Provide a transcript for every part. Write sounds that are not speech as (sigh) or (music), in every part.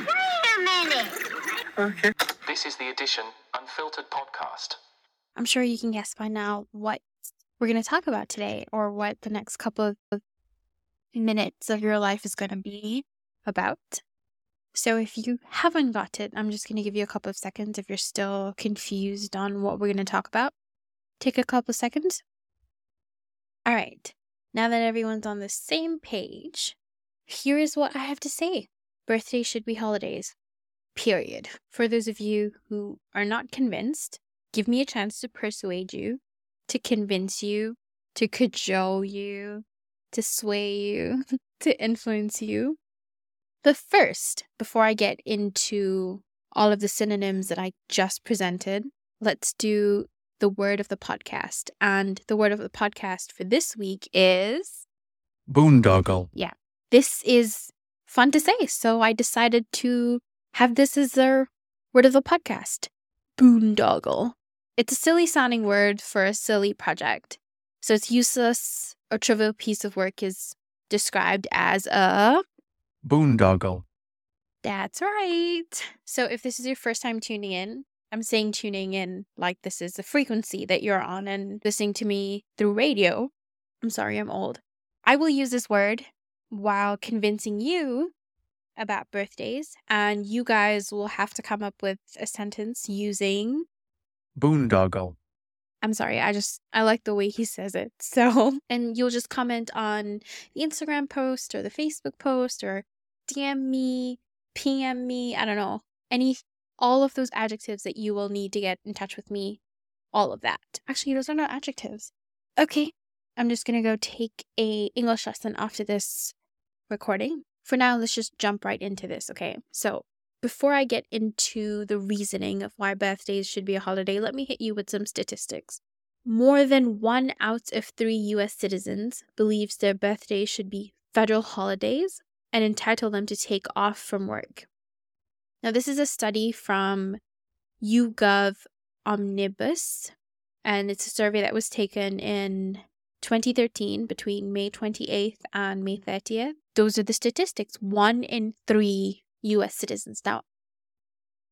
a minute. Okay. This is the Edition Unfiltered podcast. I'm sure you can guess by now what we're going to talk about today or what the next couple of minutes of your life is going to be about. So if you haven't got it, I'm just going to give you a couple of seconds if you're still confused on what we're going to talk about. Take a couple of seconds. All right. Now that everyone's on the same page, here is what I have to say. Birthdays should be holidays. Period. For those of you who are not convinced, give me a chance to persuade you, to convince you, to cajole you, to sway you, (laughs) to influence you. But first, before I get into all of the synonyms that I just presented, let's do the word of the podcast. And the word of the podcast for this week is Boondoggle. Yeah. This is fun to say. So I decided to have this as our word of the podcast boondoggle. It's a silly sounding word for a silly project. So it's useless or trivial piece of work is described as a. Boondoggle. That's right. So if this is your first time tuning in, I'm saying tuning in like this is the frequency that you're on and listening to me through radio. I'm sorry, I'm old. I will use this word while convincing you about birthdays, and you guys will have to come up with a sentence using. Boondoggle. I'm sorry, I just, I like the way he says it. (laughs) So, and you'll just comment on the Instagram post or the Facebook post or DM me, PM me, I don't know, any, all of those adjectives that you will need to get in touch with me, all of that. Actually, those are not adjectives. Okay, I'm just gonna go take a English lesson after this recording. For now, let's just jump right into this, okay? So, before I get into the reasoning of why birthdays should be a holiday, let me hit you with some statistics. More than one out of three US citizens believes their birthdays should be federal holidays and entitle them to take off from work. Now, this is a study from YouGov Omnibus, and it's a survey that was taken in 2013 between May 28th and May 30th. Those are the statistics. One in three US citizens. Now,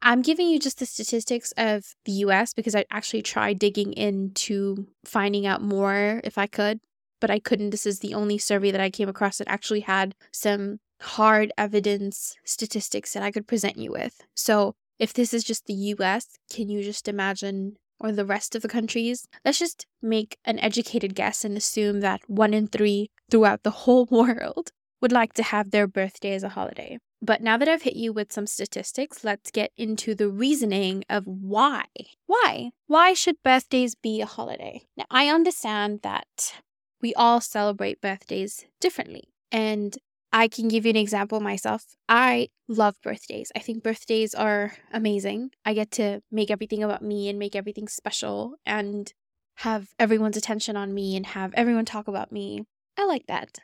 I'm giving you just the statistics of the US because I actually tried digging into finding out more if I could, but I couldn't. This is the only survey that I came across that actually had some hard evidence statistics that I could present you with. So, if this is just the US, can you just imagine or the rest of the countries, let's just make an educated guess and assume that one in three throughout the whole (laughs) world would like to have their birthday as a holiday. But now that I've hit you with some statistics, let's get into the reasoning of why. Why? Why should birthdays be a holiday? Now, I understand that we all celebrate birthdays differently. And I can give you an example myself. I love birthdays. I think birthdays are amazing. I get to make everything about me and make everything special and have everyone's attention on me and have everyone talk about me. I like that.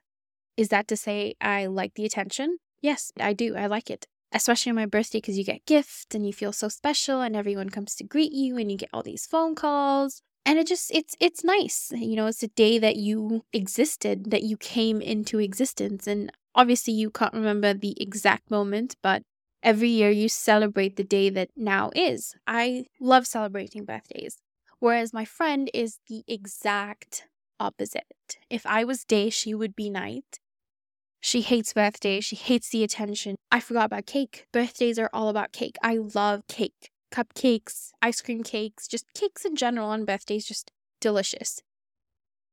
Is that to say I like the attention? Yes, I do. I like it. Especially on my birthday because you get gifts and you feel so special and everyone comes to greet you and you get all these phone calls. And it just it's it's nice. You know, it's a day that you existed, that you came into existence and obviously you can't remember the exact moment, but every year you celebrate the day that now is. I love celebrating birthdays. Whereas my friend is the exact opposite. If I was day, she would be night. She hates birthdays. She hates the attention. I forgot about cake. Birthdays are all about cake. I love cake. Cupcakes, ice cream cakes, just cakes in general on birthdays, just delicious.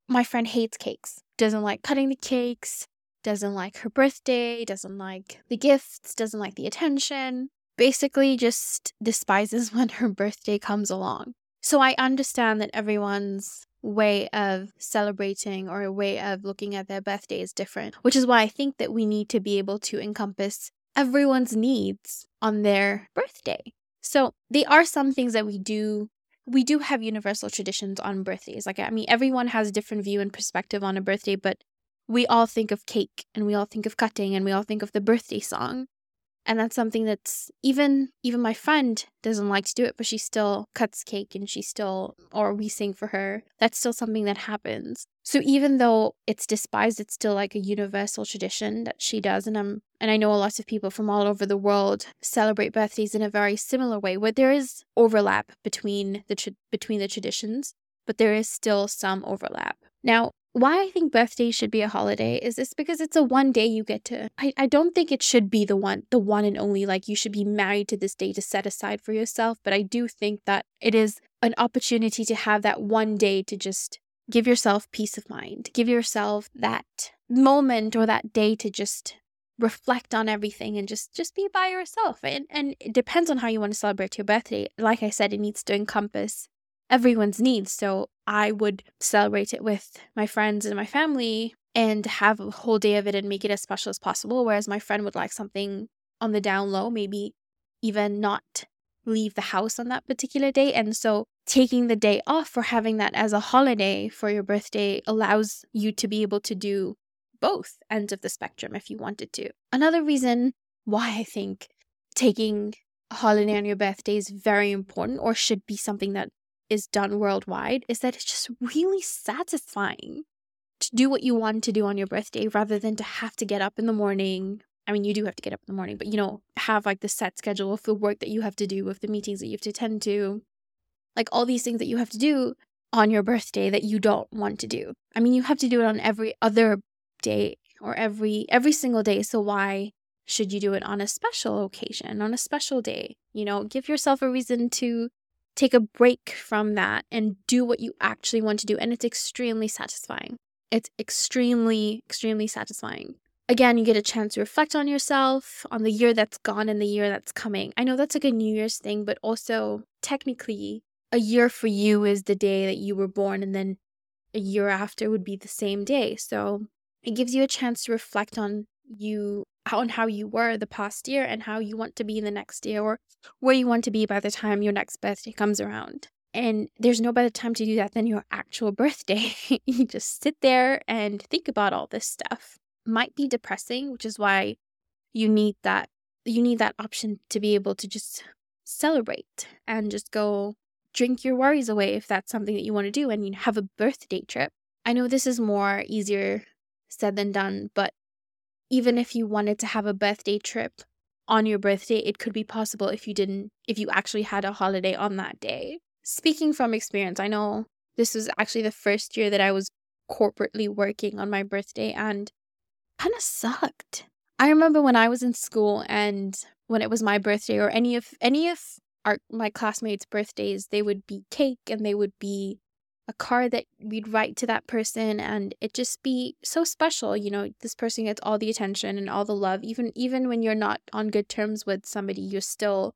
My friend hates cakes, doesn't like cutting the cakes, doesn't like her birthday, doesn't like the gifts, doesn't like the attention, basically just despises (laughs) when her birthday comes along. So I understand that everyone's way of celebrating or a way of looking at their birthday is different, which is why I think that we need to be able to encompass everyone's needs on their birthday. So they are some things that we do we do have universal traditions on birthdays. Like I mean everyone has a different view and perspective on a birthday, but we all think of cake and we all think of cutting and we all think of the birthday song. And that's something that's even even my friend doesn't like to do it, but she still cuts cake and she still or we sing for her. That's still something that happens. So even though it's despised, it's still like a universal tradition that she does and I'm and I know a lot of people from all over the world celebrate birthdays in a very similar way, where there is overlap between the tra- between the traditions, but there is still some overlap. Now, why I think birthday should be a holiday is this because it's a one day you get to I, I don't think it should be the one the one and only like you should be married to this day to set aside for yourself, but I do think that it is an opportunity to have that one day to just give yourself peace of mind. Give yourself that moment or that day to just reflect on everything and just just be by yourself. And and it depends on how you want to celebrate your birthday. Like I said, it needs to encompass everyone's needs. So I would celebrate it with my friends and my family and have a whole day of it and make it as special as possible. Whereas my friend would like something on the down low, maybe even not leave the house on that particular day. And so taking the day off or having that as a holiday for your birthday allows you to be able to do both ends of the spectrum if you wanted to. Another reason why I think taking a holiday on your birthday is very important or should be something that is done worldwide is that it's just really satisfying to do what you want to do on your birthday rather than to have to get up in the morning. I mean, you do have to get up in the morning, but you know, have like the set schedule of the work that you have to do, of the meetings that you have to attend to, like all these things that you have to do on your birthday that you don't want to do. I mean, you have to do it on every other day or every every single day. So why should you do it on a special occasion, on a special day? You know, give yourself a reason to take a break from that and do what you actually want to do. And it's extremely satisfying. It's extremely, extremely satisfying. Again, you get a chance to reflect on yourself, on the year that's gone and the year that's coming. I know that's like a New Year's thing, but also technically, a year for you is the day that you were born, and then a year after would be the same day. So it gives you a chance to reflect on you on how you were the past year and how you want to be the next year or where you want to be by the time your next birthday comes around. And there's no better time to do that than your actual (laughs) birthday. you just sit there and think about all this stuff. Might be depressing, which is why you need that you need that option to be able to just celebrate and just go drink your worries away if that's something that you want to do and you have a birthday trip. I know this is more easier said than done, but even if you wanted to have a birthday trip on your birthday, it could be possible if you didn't, if you actually had a holiday on that day. Speaking from experience, I know this was actually the first year that I was corporately working on my birthday and kind of sucked. I remember when I was in school and when it was my birthday or any of any of our my classmates' birthdays, they would be cake and they would be a card that we'd write to that person and it just be so special you know this person gets all the attention and all the love even even when you're not on good terms with somebody you're still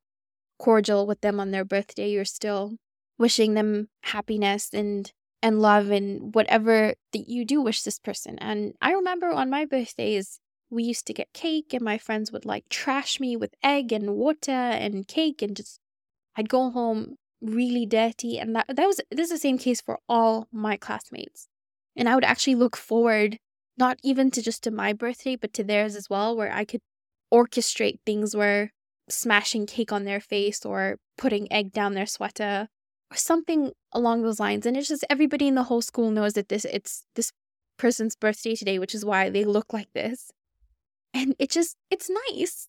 cordial with them on their birthday you're still wishing them happiness and and love and whatever that you do wish this person. And i remember on my birthdays we used to get cake and my friends would like trash me with egg and water and cake and just i'd go home really dirty and that that was this is the same case for all my classmates. And i would actually look forward not even to just to my birthday but to theirs as well where i could orchestrate things where smashing cake on their face or putting egg down their sweater or something along those lines. And it's just everybody in the whole school knows that this it's this person's birthday today which is why they look like this. And it just it's nice.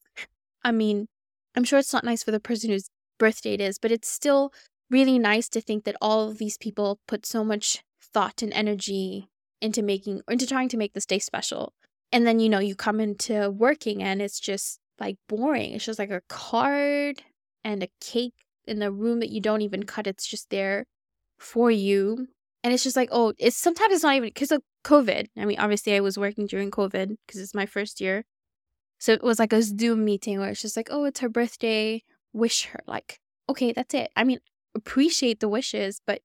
I mean i'm sure it's not nice for the person who's birth date is, but it's still really nice to think that all of these people put so much thought and energy into making into trying to make this day special. And then, you know, you come into working and it's just like boring. It's just like a card and a cake in the room that you don't even cut. It's just there for you. And it's just like, oh, it's sometimes it's not even because of COVID. I mean, obviously, I was working during COVID because it's my first year. So it was like a Zoom meeting where it's just like, oh, it's her birthday wish her. Like, okay, that's it. I mean, appreciate the wishes, but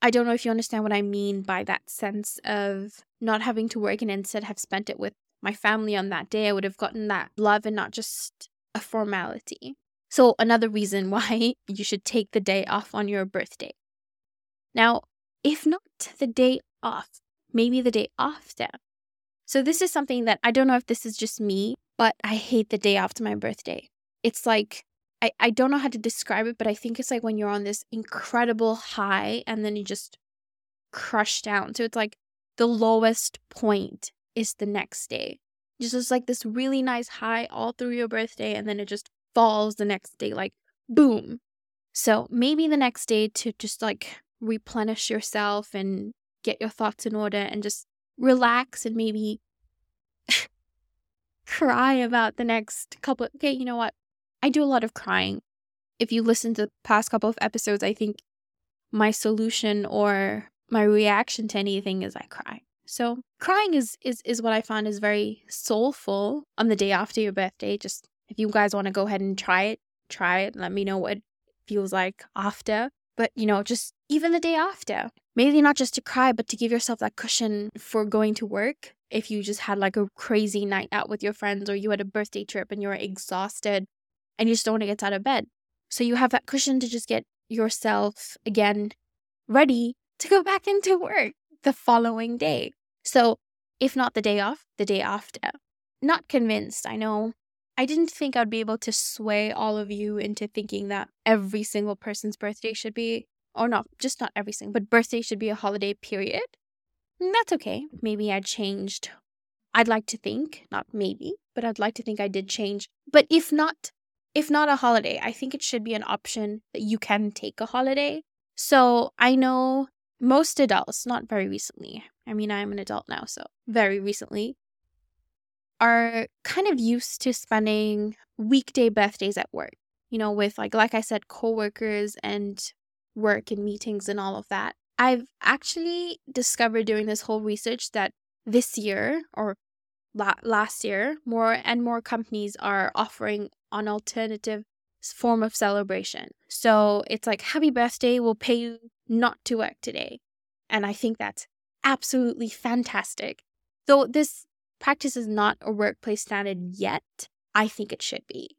I don't know if you understand what I mean by that sense of not having to work and instead have spent it with my family on that day. I would have gotten that love and not just a formality. So, another reason (laughs) why you should take the day off on your birthday. Now, if not the day off, maybe the day after. So, this is something that I don't know if this is just me, but I hate the day after my birthday. It's like I, I don't know how to describe it, but I think it's like when you're on this incredible high and then you just crush down. So it's like the lowest point is the next day. Just just like this really nice high all through your birthday, and then it just falls the next day, like boom. So maybe the next day to just like replenish yourself and get your thoughts in order and just relax and maybe (laughs) cry about the next couple. Okay, you know what? I do a lot of crying. If you listen to the past couple of episodes, I think my solution or my reaction to anything is I cry. So crying is is is what I find is very soulful on the day after your birthday. Just if you guys want to go ahead and try it, try it. Let me know what it feels like after. But you know, just even the day after. Maybe not just to cry, but to give yourself that cushion for going to work. If you just had like a crazy night out with your friends or you had a birthday trip and you're exhausted and you just don't want to get out of bed. So you have that cushion to just get yourself again ready to go back into work the following day. So, if not the day off, the day after. Not convinced, I know. I didn't think I'd be able to sway all of you into thinking that every single person's birthday should be, or not, just not every single, but birthday should be a holiday period. And that's okay. Maybe I changed. I'd like to think, not maybe, but I'd like to think I did change. But if not, if not a holiday, I think it should be an option that you can take a holiday. So I know most adults, not very recently, I mean, I'm an adult now, so very recently, are kind of used to spending weekday birthdays at work, you know, with like, like I said, coworkers and work and meetings and all of that. I've actually discovered during this whole research that this year or la- last year, more and more companies are offering an alternative form of celebration. So it's like, happy birthday, we'll pay you not to work today. And I think that's absolutely fantastic. Though this practice is not a workplace standard yet, I think it should be.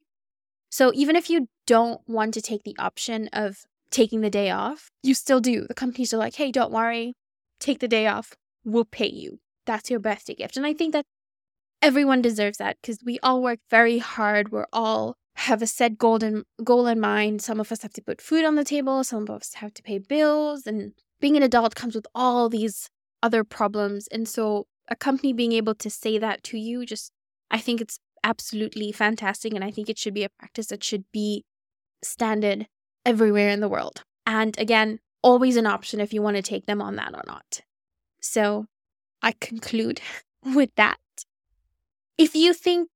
So even if you don't want to take the option of taking the day off, you still do. The companies are like, hey, don't worry, take the day off, we'll pay you. That's your birthday gift. And I think that everyone deserves that because we all work very hard. We're all have a set goal in, goal in mind. Some of us have to put food on the table, some of us have to pay bills, and being an adult comes with all these other problems. And so, a company being able to say that to you, just I think it's absolutely fantastic. And I think it should be a practice that should be standard everywhere in the world. And again, always an option if you want to take them on that or not. So, I conclude (laughs) with that. If you think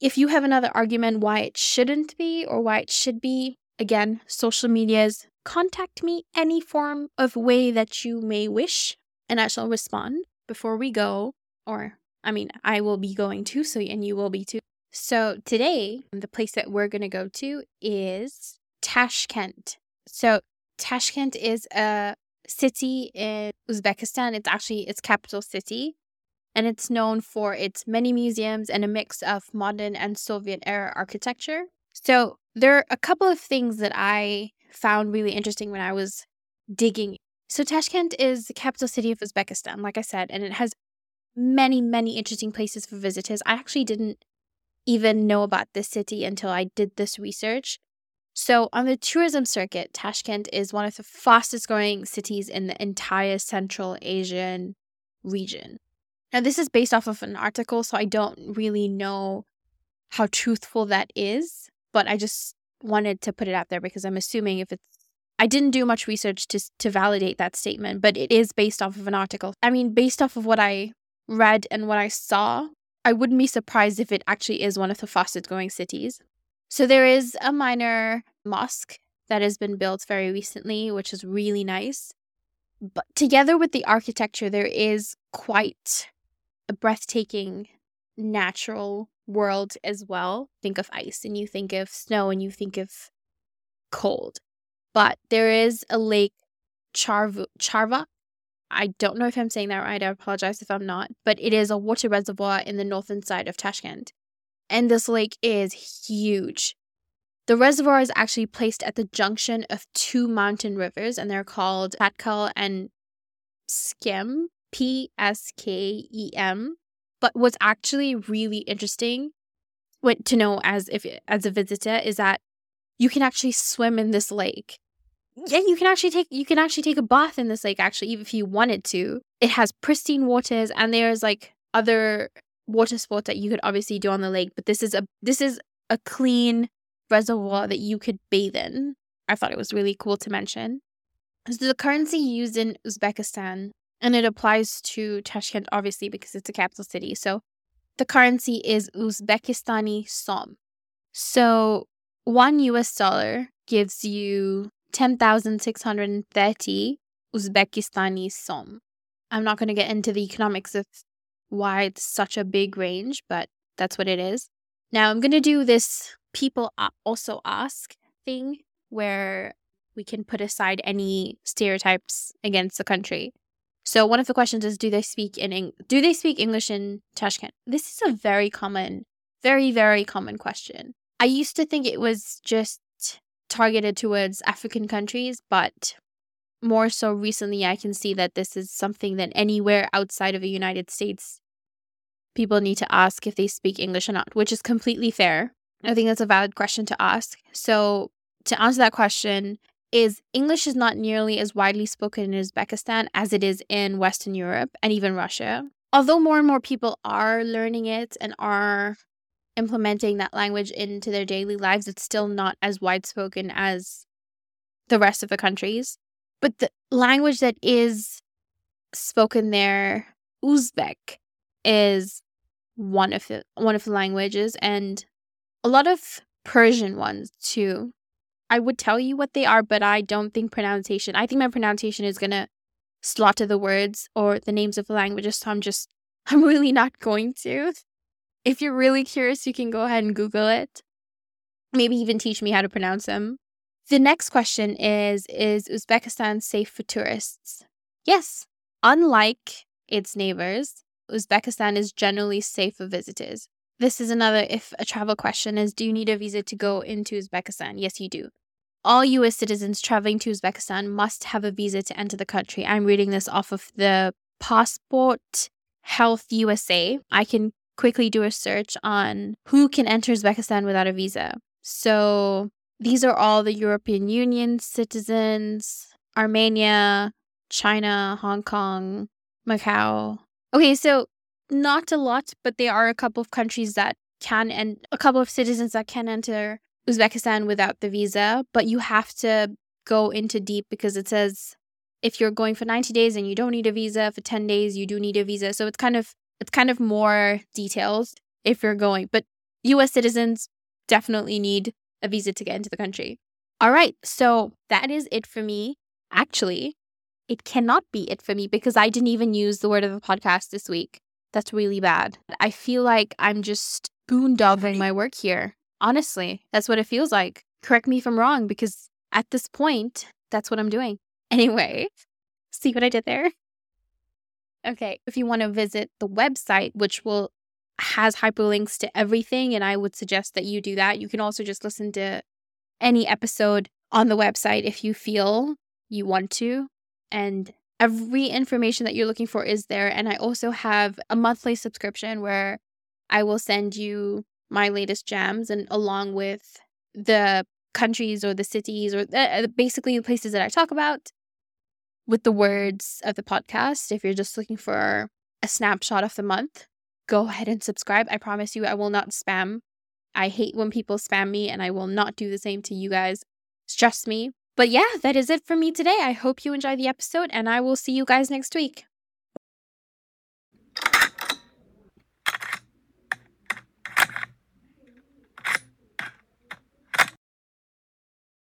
if you have another argument why it shouldn't be or why it should be, again, social medias, contact me any form of way that you may wish, and I shall respond before we go. Or, I mean, I will be going too, so and you will be too. So today, the place that we're going to go to is Tashkent. So Tashkent is a city in Uzbekistan. It's actually its capital city and it's known for its many museums and a mix of modern and Soviet era architecture. So, there are a couple of things that I found really interesting when I was digging. So, Tashkent is the capital city of Uzbekistan, like I said, and it has many, many interesting places for visitors. I actually didn't even know about this city until I did this research. So, on the tourism circuit, Tashkent is one of the fastest growing cities in the entire Central Asian region. Now, this is based off of an article, so I don't really know how truthful that is, but I just wanted to put it out there because I'm assuming if it's I didn't do much research to to validate that statement, but it is based off of an article. I mean, based off of what I read and what I saw, I wouldn't be surprised if it actually is one of the fastest growing cities. So there is a minor mosque that has been built very recently, which is really nice. But together with the architecture, there is quite a breathtaking natural world as well. Think of ice and you think of snow and you think of cold. But there is a lake, Charv- Charva. I don't know if I'm saying that right. I apologize if I'm not. But it is a water reservoir in the northern side of Tashkent. And this lake is huge. The reservoir is actually placed at the junction of two mountain rivers, and they're called Patkal and Pskem. P S K E M. But what's actually really interesting what to know as if as a visitor is that you can actually swim in this lake. Yeah, you can actually take you can actually take a bath in this lake actually even if you wanted to. It has pristine waters and there's like other water sports that you could obviously do on the lake, but this is a this is a clean reservoir that you could bathe in. I thought it was really cool to mention. So the currency used in Uzbekistan, and it applies to Tashkent obviously because it's a capital city. So the currency is Uzbekistani som. So one US dollar gives you 10,630 Uzbekistani som. I'm not going to get into the economics of why it's such a big range, but that's what it is. Now I'm going to do this people also ask thing where we can put aside any stereotypes against the country. So one of the questions is do they speak in Eng- do they speak English in Tashkent? This is a very common very very common question. I used to think it was just targeted towards African countries, but more so recently, I can see that this is something that anywhere outside of the United States, people need to ask if they speak English or not, which is completely fair. I think that's a valid question to ask. So, to answer that question, is English is not nearly as widely spoken in Uzbekistan as it is in Western Europe and even Russia. Although more and more people are learning it and are implementing that language into their daily lives, it's still not as widespoken as the rest of the countries. But the language that is spoken there, Uzbek, is one of the one of the languages, and a lot of Persian ones too. I would tell you what they are, but I don't think pronunciation. I think my pronunciation is gonna slaughter the words or the names of the languages, so I'm just (laughs) I'm really not going to. If you're really curious, you can go ahead and Google it. Maybe even teach me how to pronounce them. The next question is Is Uzbekistan safe for tourists? Yes. Unlike its neighbors, Uzbekistan is generally safe for visitors. This is another if a travel question is Do you need a visa to go into Uzbekistan? Yes, you do. All US citizens traveling to Uzbekistan must have a visa to enter the country. I'm reading this off of the Passport Health USA. I can quickly do a search on who can enter Uzbekistan without a visa. So these are all the European Union citizens, Armenia, China, Hong Kong, Macau. Okay, so not a lot, but there are a couple of countries that can and a couple of citizens that can enter Uzbekistan without the visa, but you have to go into deep because it says if you're going for 90 days and you don't need a visa, for 10 days you do need a visa. So it's kind of it's kind of more details if you're going, but US citizens definitely need a visa to get into the country. All right, so that is it for me. Actually, it cannot be it for me because I didn't even use the word of the podcast this week. That's really bad. I feel like I'm just boondoggling my work here. Honestly, that's what it feels like. Correct me if I'm wrong because at this point, that's what I'm doing. (laughs) Anyway, see what I did there? Okay, if you want to visit the website, which will has hyperlinks to everything, and I would suggest that you do that. You can also just listen to any episode on the website if you feel you want to. And every information that you're looking for is there. And I also have a monthly subscription where I will send you my latest jams and along with the countries or the cities or the, basically the places that I talk about with the words of the podcast. If you're just looking for a snapshot of the month, go ahead and subscribe. I promise you, I will not spam. I hate when people spam me, and I will not do the same to you guys. Trust me. But yeah, that is it for me today. I hope you enjoy the episode, and I will see you guys next week.